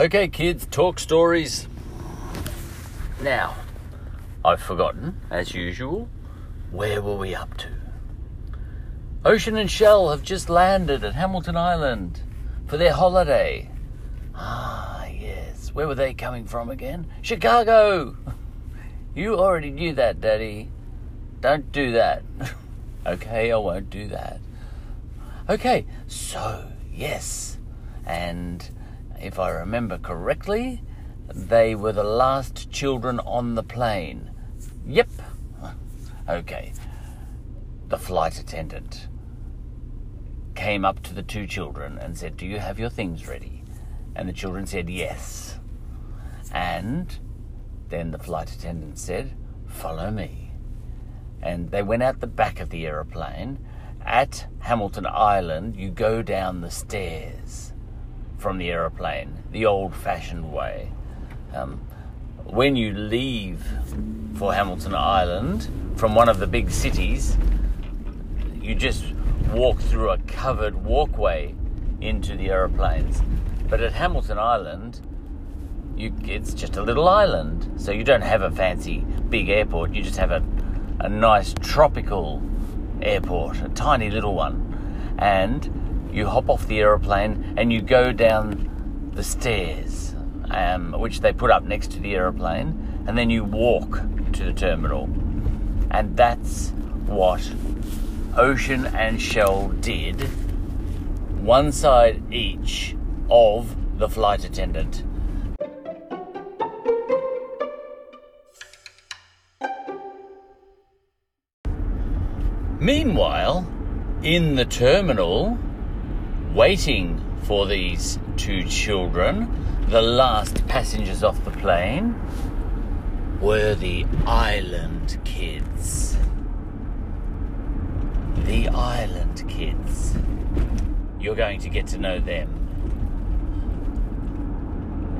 Okay, kids, talk stories. Now, I've forgotten, as usual, where were we up to? Ocean and Shell have just landed at Hamilton Island for their holiday. Ah, yes. Where were they coming from again? Chicago! You already knew that, Daddy. Don't do that. okay, I won't do that. Okay, so, yes. And if I remember correctly, they were the last children on the plane. Yep. Okay. The flight attendant came up to the two children and said, Do you have your things ready? And the children said, Yes. And then the flight attendant said, Follow me. And they went out the back of the aeroplane. At Hamilton Island, you go down the stairs from the aeroplane, the old fashioned way. Um, when you leave for Hamilton Island from one of the big cities, you just walk through a covered walkway into the aeroplanes. But at Hamilton Island, you, it's just a little island, so you don't have a fancy big airport. You just have a, a nice tropical airport, a tiny little one, and you hop off the aeroplane and you go down the stairs, um, which they put up next to the aeroplane, and then you walk to the terminal, and that's what Ocean and Shell did, one side each of the flight attendant. Meanwhile, in the terminal, waiting for these two children, the last passengers off the plane, were the island kids. The island kids. You're going to get to know them.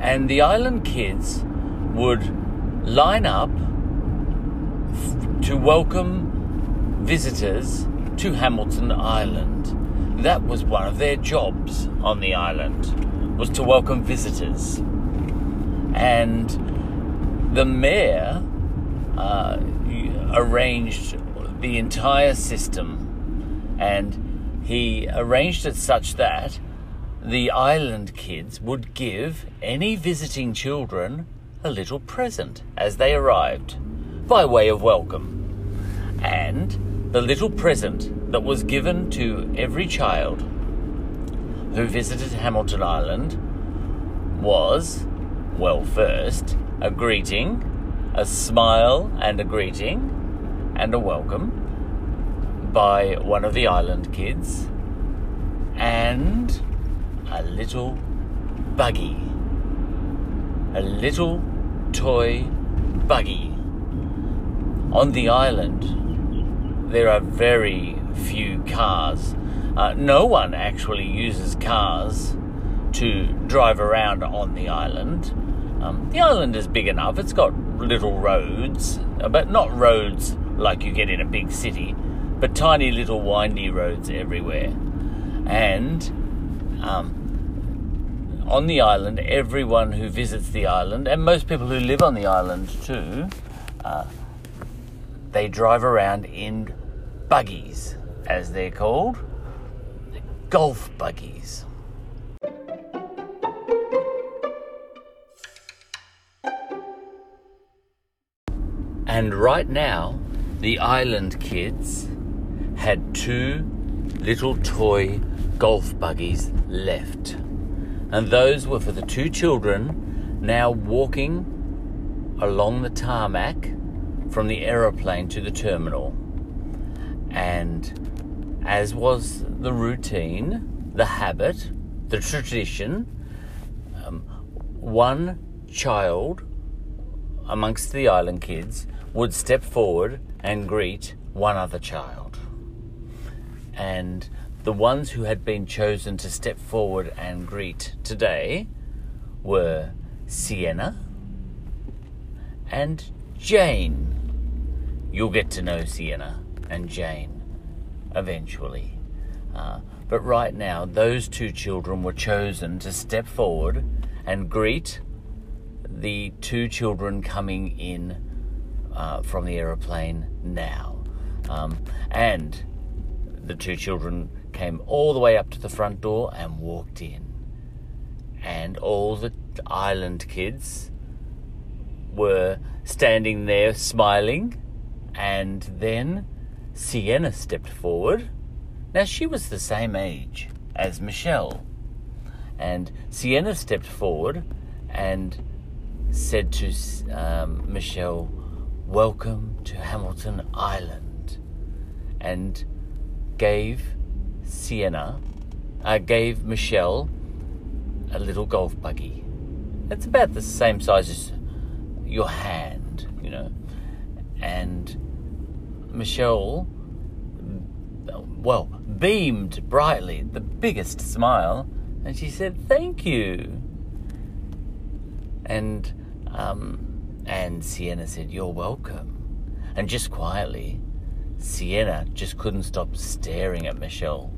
And the island kids would line up f- to welcome visitors to Hamilton Island. That was one of their jobs on the island, was to welcome visitors. And the mayor uh, arranged the entire system and he arranged it such that the island kids would give any visiting children a little present as they arrived by way of welcome. And the little present that was given to every child who visited Hamilton Island was, well, first, a greeting, a smile and a greeting, and a welcome by one of the island kids, and a little buggy. A little toy buggy. On the island, there are very few cars. Uh, no one actually uses cars to drive around on the island. Um, the island is big enough, it's got little roads, uh, but not roads like you get in a big city, but tiny little windy roads everywhere. And um, on the island, everyone who visits the island, and most people who live on the island too, uh, they drive around in buggies, as they're called golf buggies. And right now, the island kids had two little toy golf buggies left. And those were for the two children now walking along the tarmac from the aeroplane to the terminal. And as was the routine, the habit, the tradition, um, one child amongst the island kids would step forward and greet one other child. And the ones who had been chosen to step forward and greet today were Sienna and Jane. You'll get to know Sienna and Jane eventually. Uh, but right now, those two children were chosen to step forward and greet the two children coming in uh, from the aeroplane now. Um, and the two children came all the way up to the front door and walked in. And all the island kids were standing there smiling. And then Sienna stepped forward. Now, she was the same age as Michelle. And Sienna stepped forward and said to um, Michelle, Welcome to Hamilton Island. And gave Sienna, uh, gave Michelle a little golf buggy. It's about the same size as your hand, you know. And Michelle, well, beamed brightly, the biggest smile, and she said, Thank you. And, um, and Sienna said, You're welcome. And just quietly, Sienna just couldn't stop staring at Michelle.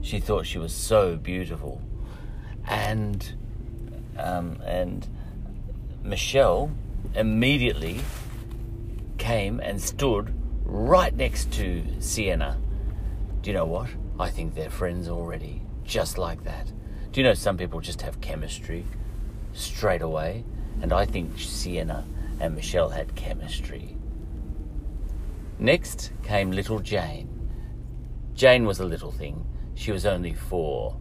She thought she was so beautiful. And, um, and Michelle immediately came and stood right next to Sienna. Do you know what? I think they're friends already, just like that. Do you know some people just have chemistry straight away? And I think Sienna and Michelle had chemistry. Next came little Jane. Jane was a little thing. She was only four.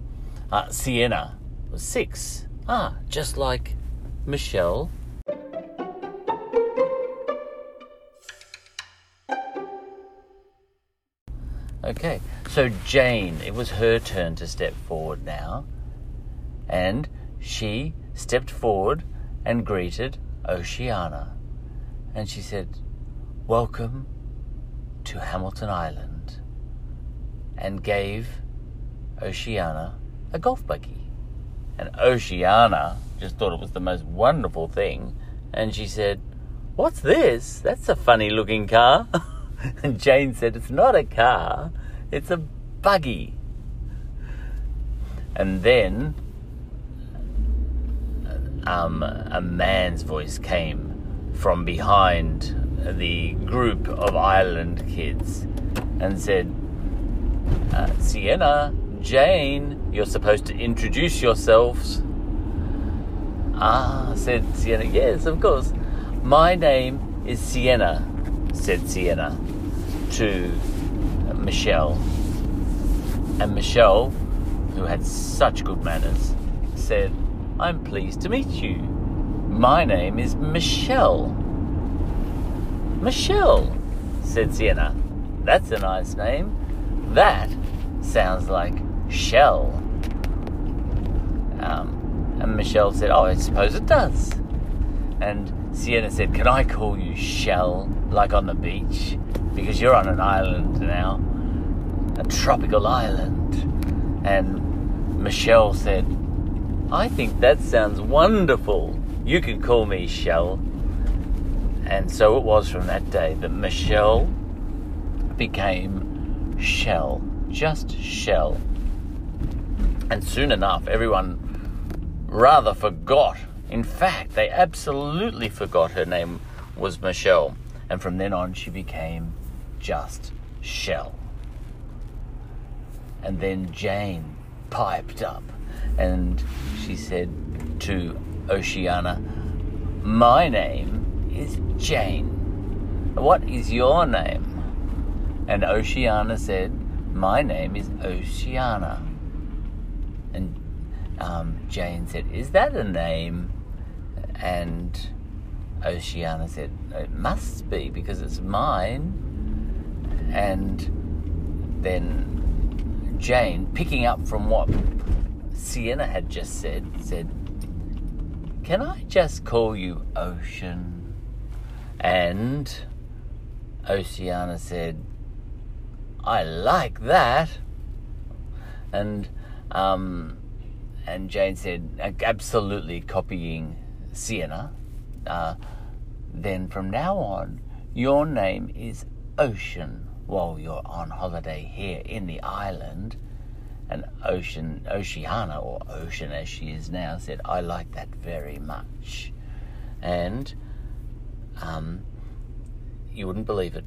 Uh, Sienna was six. Ah, just like Michelle. Okay, so Jane, it was her turn to step forward now. And she stepped forward and greeted Oceana. And she said, Welcome to Hamilton Island. And gave Oceana a golf buggy. And Oceana just thought it was the most wonderful thing. And she said, What's this? That's a funny looking car. and Jane said, It's not a car, it's a buggy. And then um, a man's voice came from behind the group of island kids and said, uh, Sienna, Jane, you're supposed to introduce yourselves. Ah, said Sienna, yes, of course. My name is Sienna, said Sienna to Michelle. And Michelle, who had such good manners, said, I'm pleased to meet you. My name is Michelle. Michelle, said Sienna. That's a nice name. That sounds like shell. Um, and Michelle said, Oh, I suppose it does. And Sienna said, Can I call you Shell, like on the beach? Because you're on an island now, a tropical island. And Michelle said, I think that sounds wonderful. You can call me Shell. And so it was from that day that Michelle became Shell, just Shell. And soon enough, everyone rather forgot. In fact, they absolutely forgot her name was Michelle. And from then on, she became just Shell. And then Jane piped up and she said to Oceana, My name is Jane. What is your name? And Oceana said, My name is Oceana. And um, Jane said, Is that a name? And Oceana said, It must be because it's mine. And then Jane, picking up from what Sienna had just said, said, Can I just call you Ocean? And Oceana said, I like that. And um, and Jane said, absolutely copying Sienna. Uh, then from now on, your name is Ocean while you're on holiday here in the island And Ocean, Oceana, or Ocean as she is now, said, I like that very much. And um, you wouldn't believe it.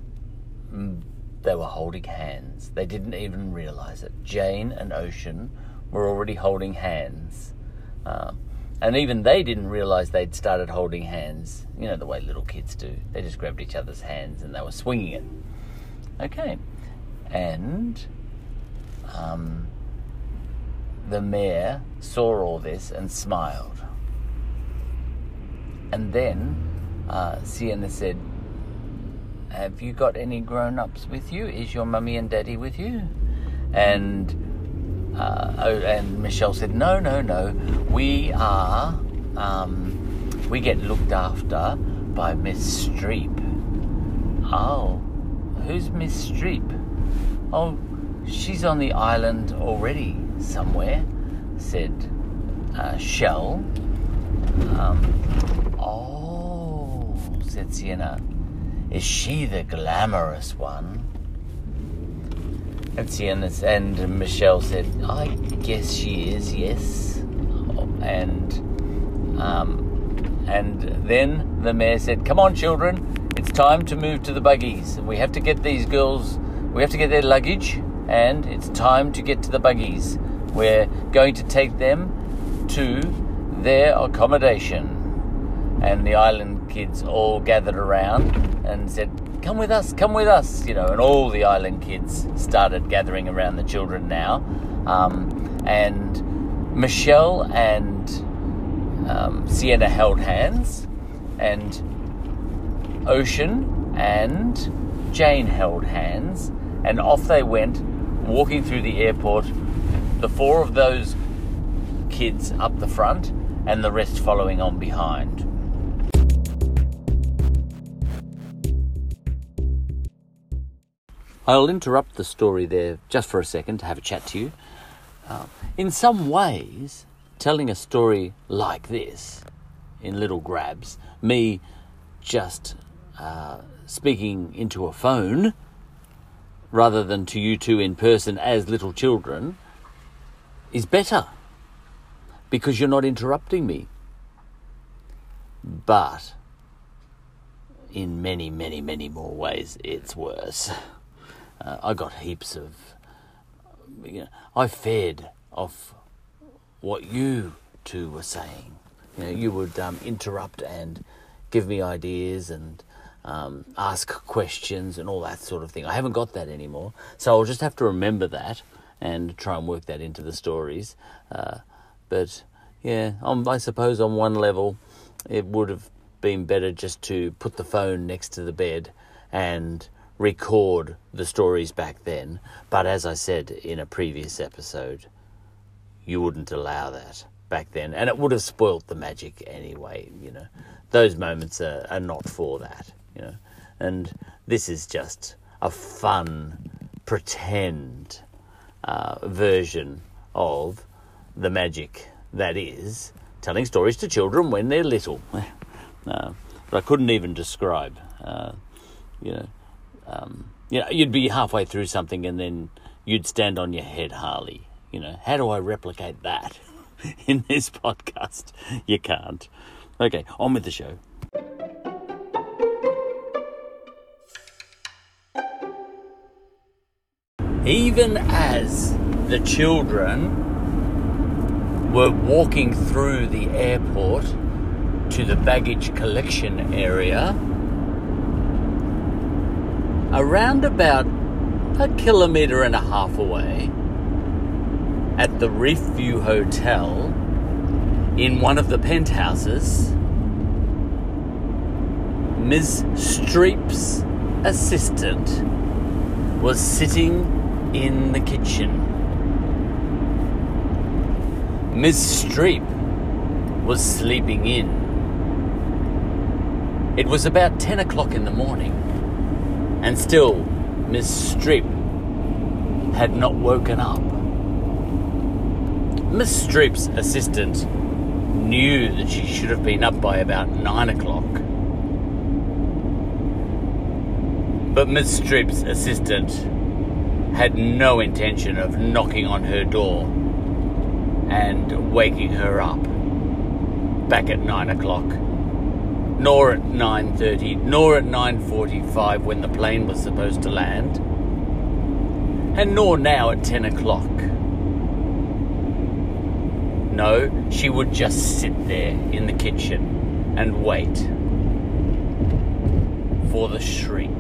They were holding hands. They didn't even realize it. Jane and Ocean were already holding hands. Um, and even they didn't realize they'd started holding hands, you know, the way little kids do. They just grabbed each other's hands and they were swinging it. Okay. And um, the mayor saw all this and smiled. And then uh, Sienna said, Have you got any grown ups with you? Is your mummy and daddy with you? And uh, oh, and Michelle said, "No, no, no. We are. Um, we get looked after by Miss Streep." Oh, who's Miss Streep? Oh, she's on the island already somewhere," said uh, Shell. Um, oh, said Sienna. Is she the glamorous one? And Sienna and Michelle said, I guess she is, yes. And um, and then the mayor said, Come on, children, it's time to move to the buggies. We have to get these girls, we have to get their luggage, and it's time to get to the buggies. We're going to take them to their accommodation. And the island kids all gathered around and said, come with us, come with us, you know, and all the island kids started gathering around the children now. Um, and Michelle and um, Sienna held hands, and Ocean and Jane held hands, and off they went, walking through the airport. The four of those kids up the front, and the rest following on behind. I'll interrupt the story there just for a second to have a chat to you. Uh, in some ways, telling a story like this, in little grabs, me just uh, speaking into a phone rather than to you two in person as little children, is better because you're not interrupting me. But in many, many, many more ways, it's worse. Uh, I got heaps of. You know, I fed off what you two were saying. You know, you would um, interrupt and give me ideas and um, ask questions and all that sort of thing. I haven't got that anymore, so I'll just have to remember that and try and work that into the stories. Uh, but yeah, I suppose on one level, it would have been better just to put the phone next to the bed and record the stories back then. But as I said in a previous episode, you wouldn't allow that back then. And it would have spoilt the magic anyway, you know. Those moments are, are not for that, you know. And this is just a fun, pretend uh, version of the magic that is telling stories to children when they're little. uh, I couldn't even describe, uh, you know, um, you know, you'd be halfway through something and then you'd stand on your head, Harley. You know, how do I replicate that in this podcast? You can't. Okay, on with the show. Even as the children were walking through the airport to the baggage collection area, around about a kilometre and a half away at the Reef View Hotel in one of the penthouses, Ms. Streep's assistant was sitting in the kitchen. Ms. Streep was sleeping in. It was about 10 o'clock in the morning. And still, Miss Streep had not woken up. Miss Streep's assistant knew that she should have been up by about nine o'clock. But Miss Streep's assistant had no intention of knocking on her door and waking her up back at 9 o'clock nor at 9.30 nor at 9.45 when the plane was supposed to land and nor now at 10 o'clock. No she would just sit there in the kitchen and wait for the shriek.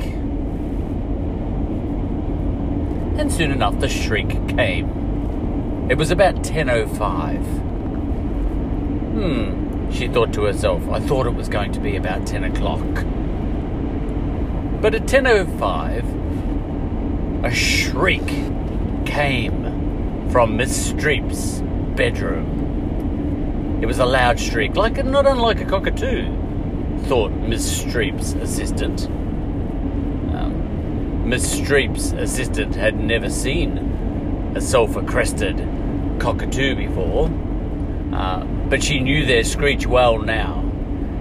And soon enough the shriek came. It was about 10.05. Hmm, she thought to herself. I thought it was going to be about 10 o'clock. But at 10.05, a shriek came from Miss Streep's bedroom. It was a loud shriek, like not unlike a cockatoo, thought Miss Streep's assistant. Um, Miss Streep's assistant had never seen a sulphur crested cockatoo before, uh, but she knew their screech well now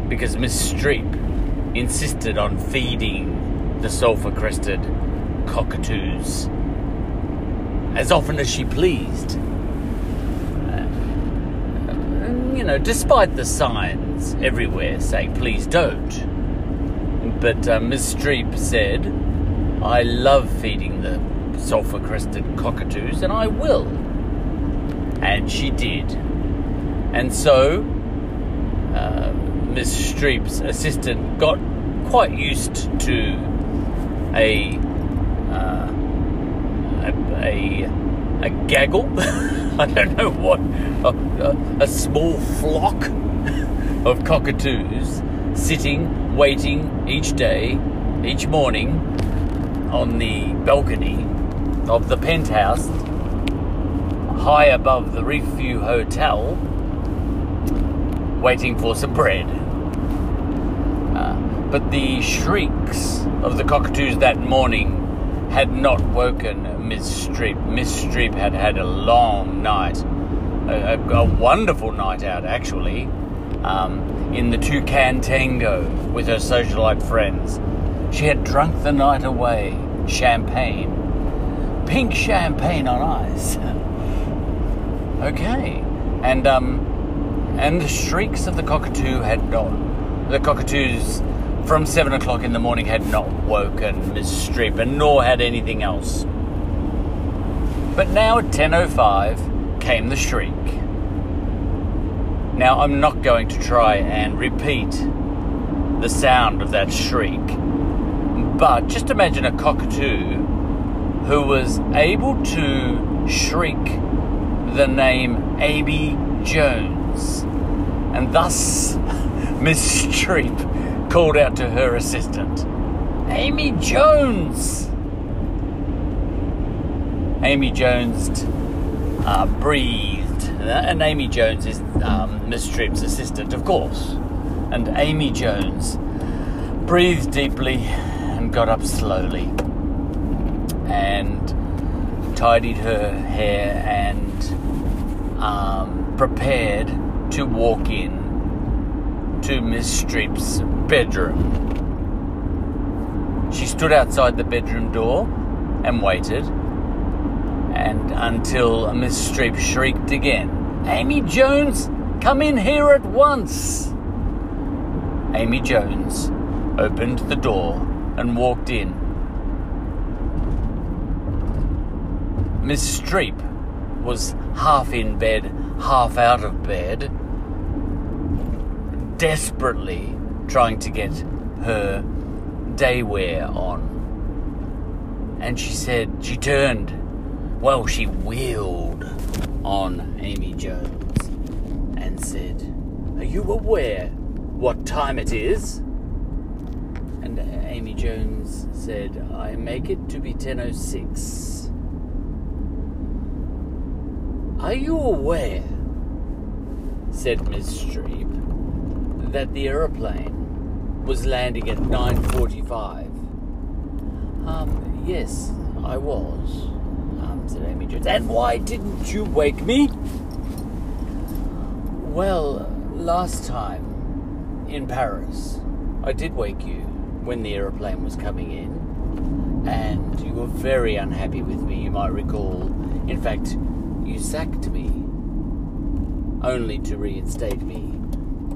because Miss Streep insisted on feeding the sulphur crested cockatoos as often as she pleased. Uh, you know, despite the signs everywhere saying, please don't. But uh, Miss Streep said, I love feeding the sulphur crested cockatoos, and I will. And she did. And so, uh, Miss Streep's assistant got quite used to a, uh, a, a, a, gaggle. I don't know what, a, a small flock of cockatoos sitting, waiting each day, each morning on the balcony of the penthouse high above the Reef View Hotel waiting for some bread. Uh, but the shrieks of the cockatoos that morning had not woken Miss Streep. Miss Streep had had a long night, a, a, a wonderful night out actually, um, in the Toucan Tango with her socialite friends. She had drunk the night away, champagne, pink champagne on ice. okay, and um, and the shrieks of the cockatoo had not. The cockatoos from seven o'clock in the morning had not woken Streep, and nor had anything else. But now at ten o oh five came the shriek. Now I'm not going to try and repeat the sound of that shriek, but just imagine a cockatoo who was able to shriek the name Amy Jones. And thus, Miss Streep called out to her assistant, Amy Jones! Amy Jones uh, breathed. And Amy Jones is um, Miss Streep's assistant, of course. And Amy Jones breathed deeply and got up slowly and tidied her hair and um, prepared to walk in to Miss Streep's bedroom. She stood outside the bedroom door and waited, and until Miss Streep shrieked again, Amy Jones, come in here at once! Amy Jones opened the door and walked in. Miss Streep was half in bed, half out of bed, desperately trying to get her day wear on. And she said, she turned, well, she wheeled on Amy Jones and said, Are you aware what time it is? And Amy Jones said, I make it to be 1006. Are you aware, said Miss Streep, that the aeroplane was landing at 9.45? Um, yes, I was, um, said Amy Jones. And why didn't you wake me? Well, last time in Paris, I did wake you when the aeroplane was coming in, and you you were very unhappy with me, you might recall. In fact, you sacked me, only to reinstate me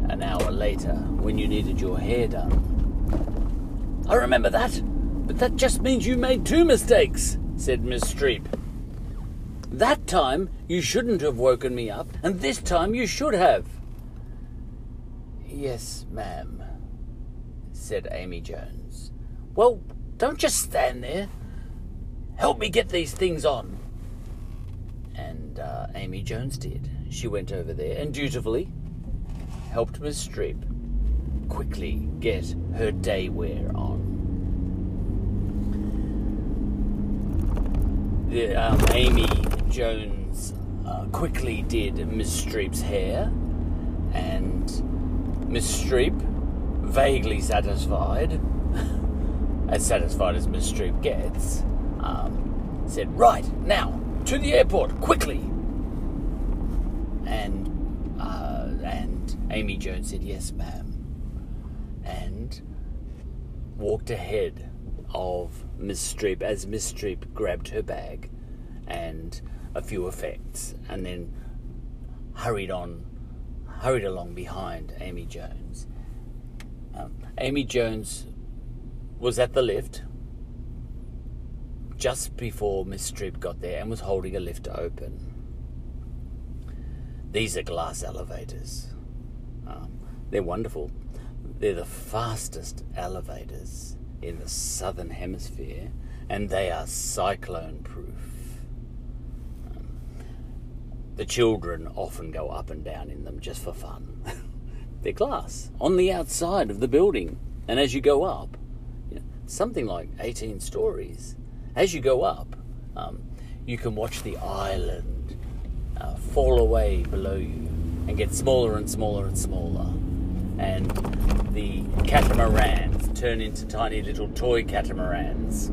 an hour later when you needed your hair done. I remember that, but that just means you made two mistakes, said Miss Streep. That time you shouldn't have woken me up, and this time you should have. Yes, ma'am, said Amy Jones. Well, don't just stand there. Help me get these things on. And uh, Amy Jones did. She went over there and dutifully helped Miss Streep quickly get her day wear on. The, um, Amy Jones uh, quickly did Miss Streep's hair, and Miss Streep, vaguely satisfied, as satisfied as Miss Streep gets, um, said, Right, now, to the airport, quickly! And, Amy Jones said, Yes, ma'am. And walked ahead of Miss Streep as Miss Streep grabbed her bag and a few effects and then hurried on, hurried along behind Amy Jones. Um, Amy Jones was at the lift just before Miss Streep got there and was holding a lift open. These are glass elevators. Um, they're wonderful. They're the fastest elevators in the southern hemisphere, and they are cyclone proof. Um, the children often go up and down in them just for fun. They're glass on the outside of the building, and as you go up, you know, something like 18 stories, as you go up, um, you can watch the island uh, fall away below you and get smaller and smaller and smaller. And the catamarans turn into tiny little toy catamarans.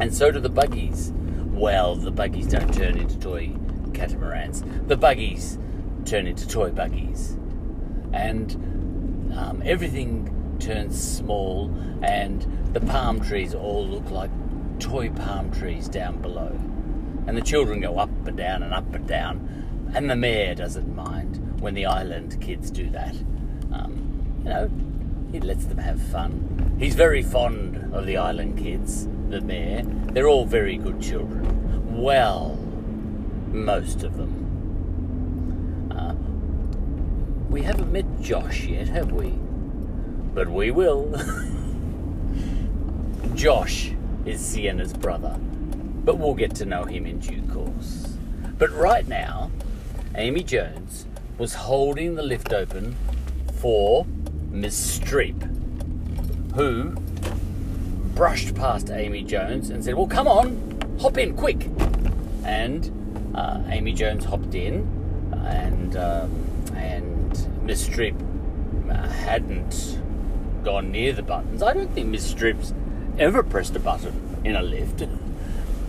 And so do the buggies. Well, the buggies don't turn into toy catamarans. The buggies turn into toy buggies. And um, everything turns small, and the palm trees all look like toy palm trees down below. And the children go up and down and up and down, and the mayor doesn't mind when the island kids do that. Um, you know, he lets them have fun. He's very fond of the island kids, the mayor. They're all very good children. Well, most of them. Uh, we haven't met Josh yet, have we? But we will. Josh is Sienna's brother, but we'll get to know him in due course. But right now, Amy Jones was holding the lift open for Miss Streep, who brushed past Amy Jones and said, Well, come on, hop in quick. And uh, Amy Jones hopped in, and, um, and Miss Streep uh, hadn't gone near the buttons. I don't think Miss Streep's ever pressed a button in a lift.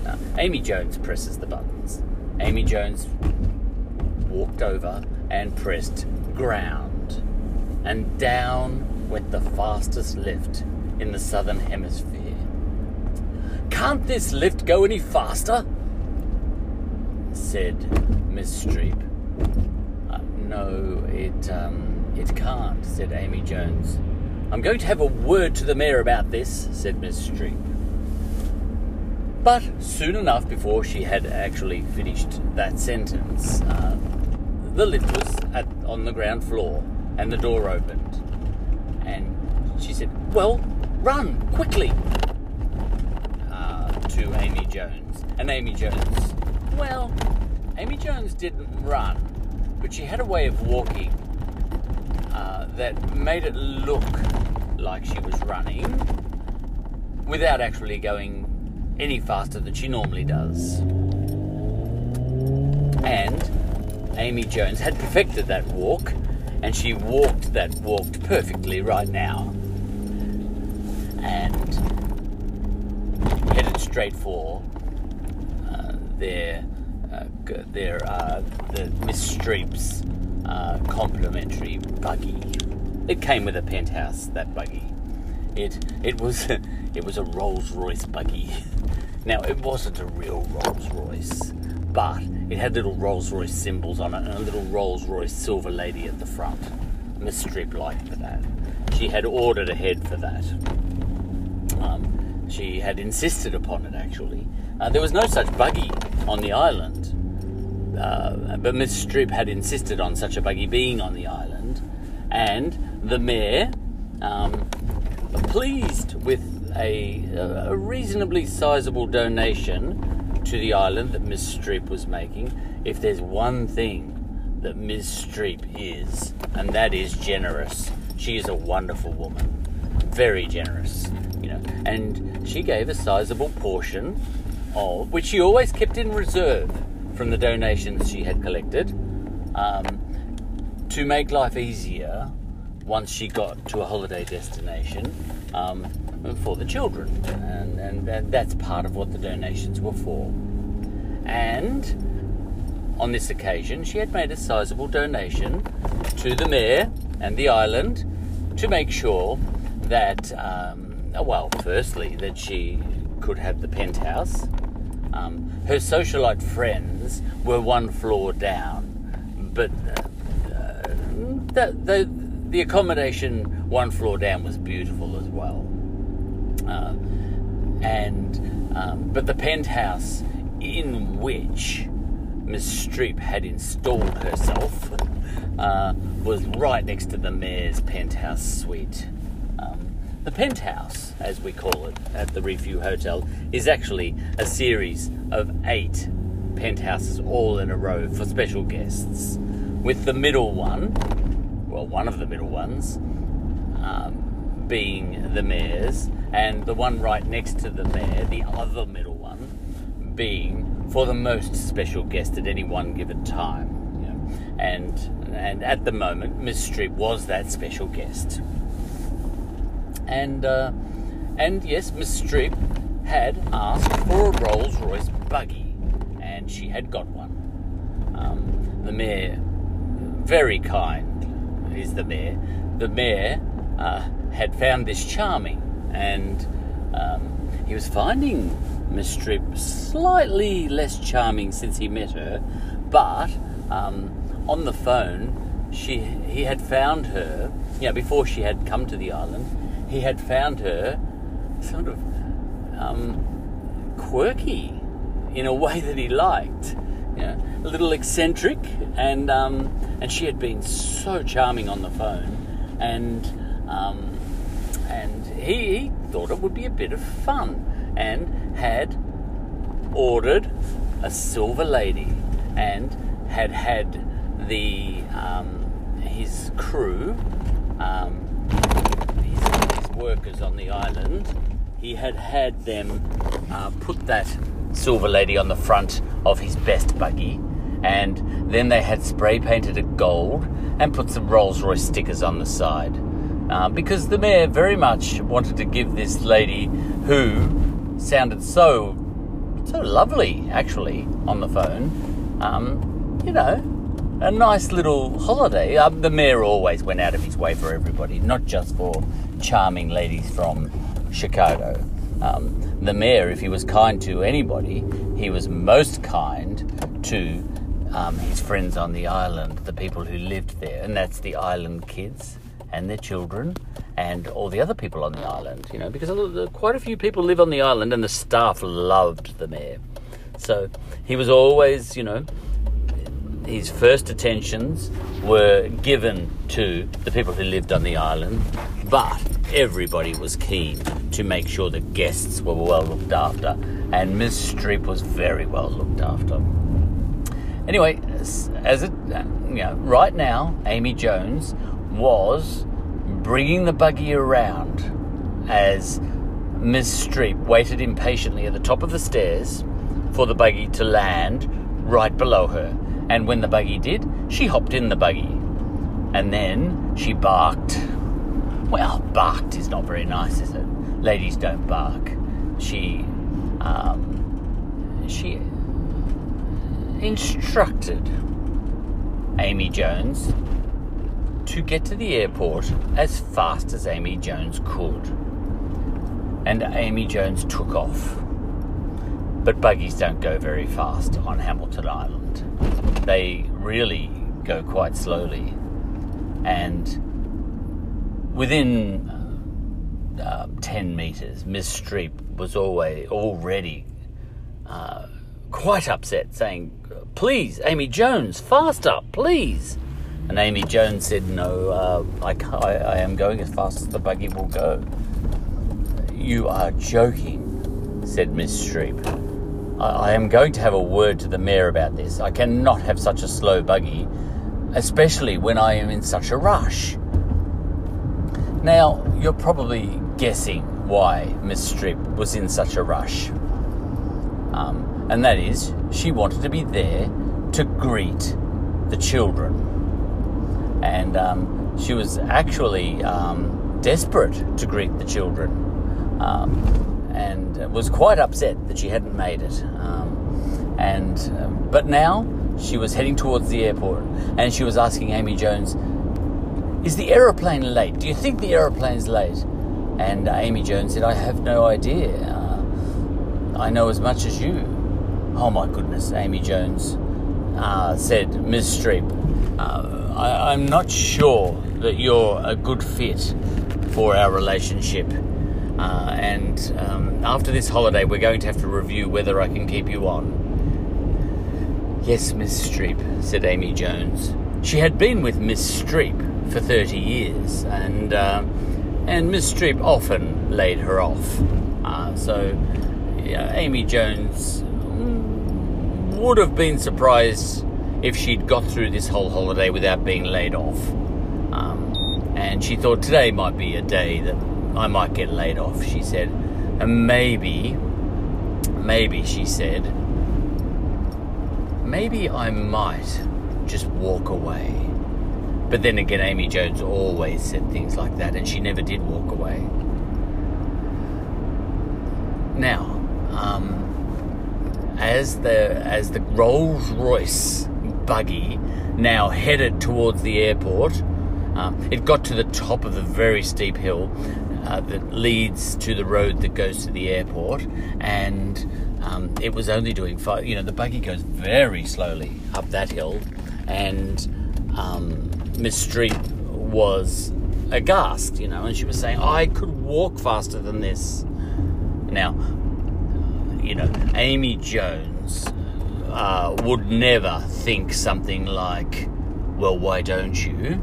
No, Amy Jones presses the buttons. Amy Jones walked over and pressed ground. And down went the fastest lift in the southern hemisphere. Can't this lift go any faster? said Miss Streep. Uh, no, it, um, it can't, said Amy Jones. I'm going to have a word to the mayor about this, said Miss Streep. But soon enough, before she had actually finished that sentence, uh, the lift was at, on the ground floor and the door opened. And she said, Well, run quickly uh, to Amy Jones. And Amy Jones, well, Amy Jones didn't run, but she had a way of walking uh, that made it look like she was running without actually going any faster than she normally does. And Amy Jones had perfected that walk, and she walked that walked perfectly right now. And headed straight for uh, their uh, their uh, the Miss Streep's uh, complimentary buggy. It came with a penthouse, that buggy. It it was it was a Rolls Royce buggy. Now it wasn't a real Rolls Royce, but it had little Rolls Royce symbols on it and a little Rolls Royce silver lady at the front. Miss Streep liked that. She had ordered ahead for that. Um, she had insisted upon it actually. Uh, there was no such buggy on the island, uh, but Miss Streep had insisted on such a buggy being on the island, and the mayor, um, pleased with a, a reasonably sizable donation to the island that Miss Streep was making. If there's one thing that Miss Streep is, and that is generous. She is a wonderful woman, very generous, you know, and she gave a sizable portion of which she always kept in reserve from the donations she had collected um, to make life easier once she got to a holiday destination. Um, for the children, and, and, and that's part of what the donations were for. And on this occasion, she had made a sizable donation to the mayor and the island to make sure that, um, well, firstly, that she could have the penthouse. Um, her socialite friends were one floor down, but uh, the, the, the accommodation one floor down was beautiful as well. Uh, and um, but the penthouse in which Miss Streep had installed herself uh, was right next to the mayor's penthouse suite. Um, the penthouse, as we call it at the Reefview Hotel, is actually a series of eight penthouses all in a row for special guests, with the middle one, well, one of the middle ones, um, being the mayor's, and the one right next to the mayor, the other middle one, being for the most special guest at any one given time. And and at the moment, Miss Streep was that special guest. And uh, and yes, Miss Streep had asked for a Rolls Royce buggy, and she had got one. Um, the mayor, very kind, is the mayor. The mayor uh, had found this charming and um, he was finding Miss Streep slightly less charming since he met her, but um, on the phone, she he had found her. You know, before she had come to the island, he had found her sort of um, quirky in a way that he liked. You know, a little eccentric, and um, and she had been so charming on the phone, and um, and he, he thought it would be a bit of fun and had ordered a silver lady and had had the um, his crew, um, his, his, workers on the island, he had had them uh, put that silver lady on the front of his best buggy, and then they had spray painted it gold and put some Rolls Royce stickers on the side. Uh, because the mayor very much wanted to give this lady who sounded so so lovely actually on the phone um, you know a nice little holiday. Um, the mayor always went out of his way for everybody not just for charming ladies from chicago. Um, the mayor if he was kind to anybody he was most kind to um, his friends on the island the people who lived there and that's the island kids and their children and all the other people on the island, you know, because quite a few people live on the island and the staff loved the mayor. So he was always, you know, his first attentions were given to the people who lived on the island, but everybody was keen to make sure the guests were well looked after, and Miss Streep was very well looked after. Anyway, as it, uh, you know, right now, Amy Jones was bringing the buggy around as Miss Streep waited impatiently at the top of the stairs for the buggy to land right below her. And when the buggy did, she hopped in the buggy. And then she barked. Well, barked is not very nice, is it? Ladies don't bark. She, um, she instructed Amy Jones to get to the airport as fast as Amy Jones could. and Amy Jones took off. But buggies don't go very fast on Hamilton Island. They really go quite slowly. And within uh, 10 metres, Miss Streep was always, already uh, quite upset, saying, Please, Amy Jones, faster, please. And Amy Jones said, No, uh, I, I, I am going as fast as the buggy will go. You are joking, said Miss Streep. I, am going to have a word to the mayor about this. I cannot have such a slow buggy, especially when I am in such a rush. Now, you're probably guessing why Miss Streep was in such a rush. Um, and that is, she wanted to be there to greet the children. And um, she was actually um, desperate to greet the children. Um, and was quite upset that she hadn't made it. Um, and um, but now she was heading towards the airport, and she was asking Amy Jones, "Is the aeroplane late? Do you think the aeroplane's late?" And Amy Jones said, "I have no idea. Uh, I know as much as you." Oh my goodness, Amy Jones uh, said, Miss Streep, uh, I, I'm not sure that you're a good fit for our relationship. Uh, and um, after this holiday, we're going to have to review whether I can keep you on. Yes, Miss Streep, said Amy Jones. She had been with Miss Streep for 30 years, and, uh, and Miss Streep often laid her off. Uh, so yeah, Amy Jones would have been surprised if she'd got through this whole holiday without being laid off. Um, and she thought today might be a day that I might get laid off, she said. And maybe, maybe, she said, maybe I might just walk away. But then again, Amy Jones always said things like that, and she never did walk away. Now, um, as the as the Rolls Royce buggy now headed towards the airport, um, it got to the top of the very steep hill uh, that leads to the road that goes to the airport, and um, it was only doing five. You know, the buggy goes very slowly up that hill, and um, Miss Streep was aghast. You know, and she was saying, "I could walk faster than this." Now, you know, Amy Jones uh, would never think something like, well, why don't you?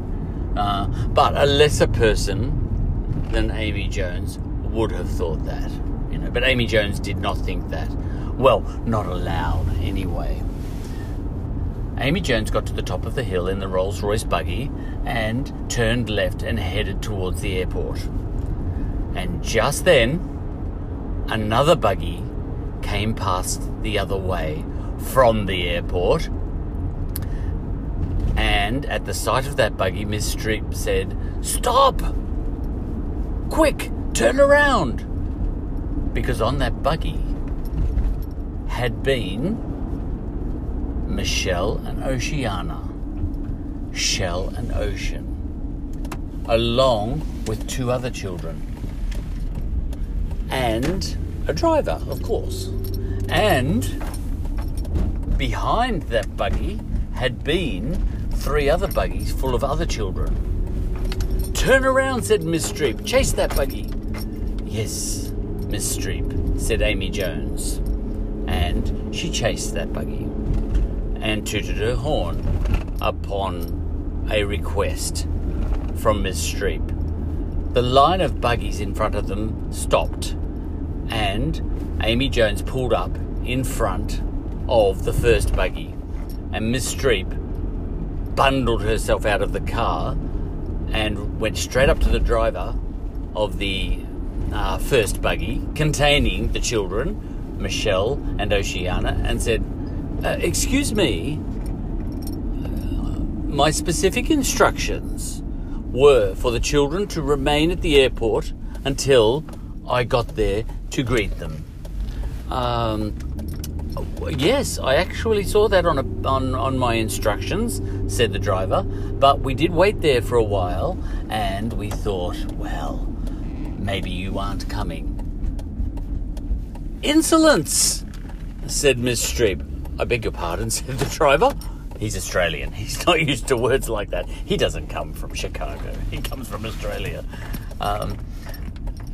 Uh, but a lesser person than Amy Jones would have thought that, you know. But Amy Jones did not think that. Well, not aloud, anyway. Amy Jones got to the top of the hill in the Rolls Royce buggy and turned left and headed towards the airport. And just then, another buggy came past the other way from the airport. And at the sight of that buggy, Miss Streep said, Stop! Quick, turn around! Because on that buggy had been Michelle and Oceana, Shell and Ocean, along with two other children. And a driver, of course. And behind that buggy had been three other buggies full of other children. Turn around, said Miss Streep. Chase that buggy. Yes, Miss Streep, said Amy Jones. And she chased that buggy and tooted her horn upon a request from Miss Streep. The line of buggies in front of them stopped and Amy Jones pulled up in front of the first buggy, and Miss Streep bundled herself out of the car and went straight up to the driver of the uh, first buggy containing the children, Michelle and Oceana, and said, uh, Excuse me, my specific instructions were for the children to remain at the airport until I got there to greet them. Um, yes, I actually saw that on, a, on, on my instructions, said the driver, but we did wait there for a while and we thought, well, maybe you aren't coming. Insolence, said Miss Streep. I beg your pardon, said the driver. He's Australian. He's not used to words like that. He doesn't come from Chicago. He comes from Australia. Um,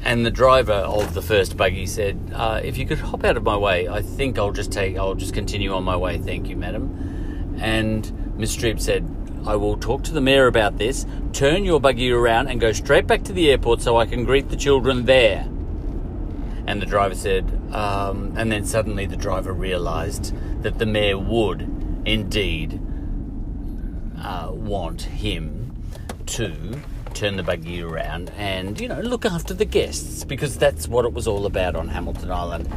and the driver of the first buggy said, uh, "If you could hop out of my way, I think I'll just take. I'll just continue on my way. Thank you, madam." And Miss Streep said, "I will talk to the mayor about this. Turn your buggy around and go straight back to the airport so I can greet the children there." And the driver said, um, and then suddenly the driver realised that the mayor would indeed uh, want him to turn the buggy around and, you know, look after the guests because that's what it was all about on Hamilton Island.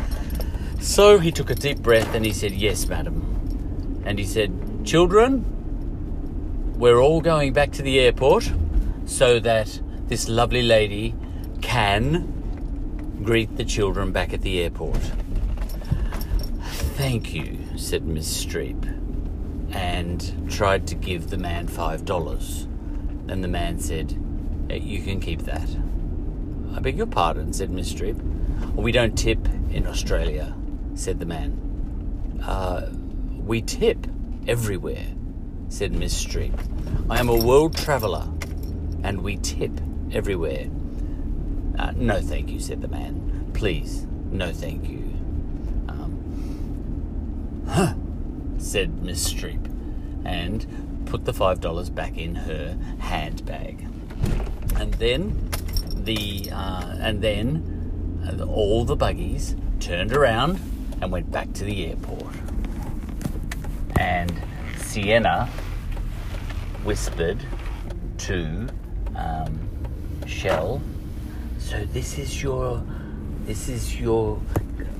So he took a deep breath and he said, Yes, madam. And he said, Children, we're all going back to the airport so that this lovely lady can greet the children back at the airport. Thank you, said Miss Streep, and tried to give the man five dollars. Then the man said, You can keep that. I beg your pardon, said Miss Streep. We don't tip in Australia, said the man. Uh, we tip everywhere, said Miss Streep. I am a world traveller, and we tip everywhere. Uh, no, thank you, said the man. Please, no, thank you. Um, huh, said Miss Streep, and put the five dollars back in her handbag. And then the uh, and then uh, all the buggies turned around and went back to the airport. And Sienna whispered to um, Shell, "So this is your, this is your,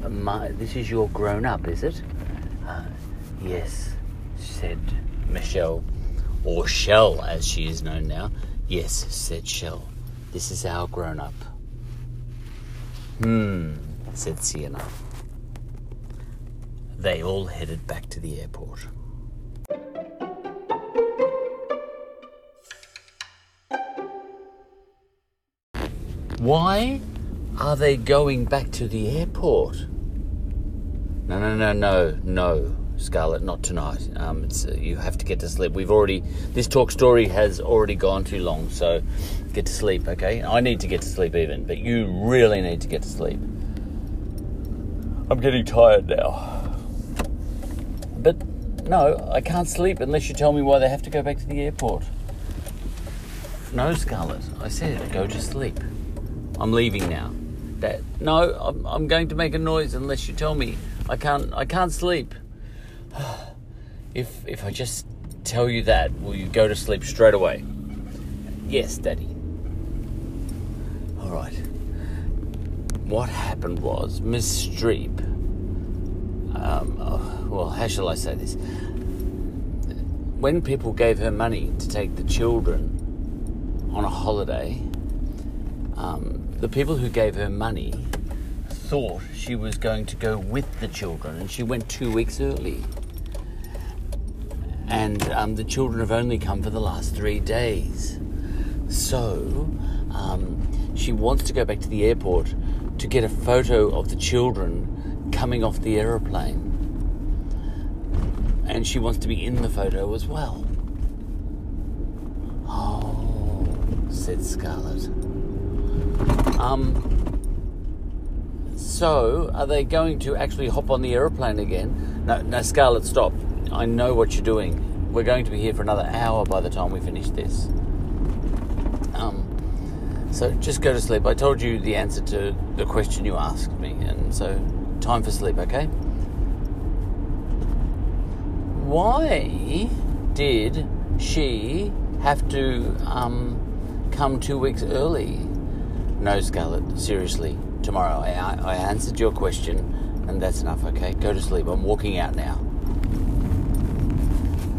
my, this is your grown up, is it?" Uh, yes, said Michelle, or Shell as she is known now. Yes, said Shell. This is our grown up. Hmm, said Sienna. They all headed back to the airport. Why are they going back to the airport? No, no, no, no, no, Scarlett, not tonight. Um, it's, uh, you have to get to sleep. We've already, this talk story has already gone too long, so get to sleep, okay? I need to get to sleep even, but you really need to get to sleep. I'm getting tired now. But no, I can't sleep unless you tell me why they have to go back to the airport. No, Scarlett, I said go to sleep. I'm leaving now. Dad, no, I'm, I'm going to make a noise unless you tell me. I can't. I can't sleep. If if I just tell you that, will you go to sleep straight away? Yes, Daddy. All right. What happened was Miss Streep. Um, oh, well, how shall I say this? When people gave her money to take the children on a holiday, um, the people who gave her money thought she was going to go with the children, and she went two weeks early. And um, the children have only come for the last three days. So um, she wants to go back to the airport to get a photo of the children coming off the aeroplane. And she wants to be in the photo as well. Oh, said Scarlett. Um, so, are they going to actually hop on the aeroplane again? No, no, Scarlett, stop. I know what you're doing. We're going to be here for another hour by the time we finish this. Um, so just go to sleep. I told you the answer to the question you asked me, and so time for sleep, okay? Why did she have to um, come two weeks early? No, Scarlett, seriously. Tomorrow, I, I answered your question, and that's enough, okay? Go to sleep. I'm walking out now.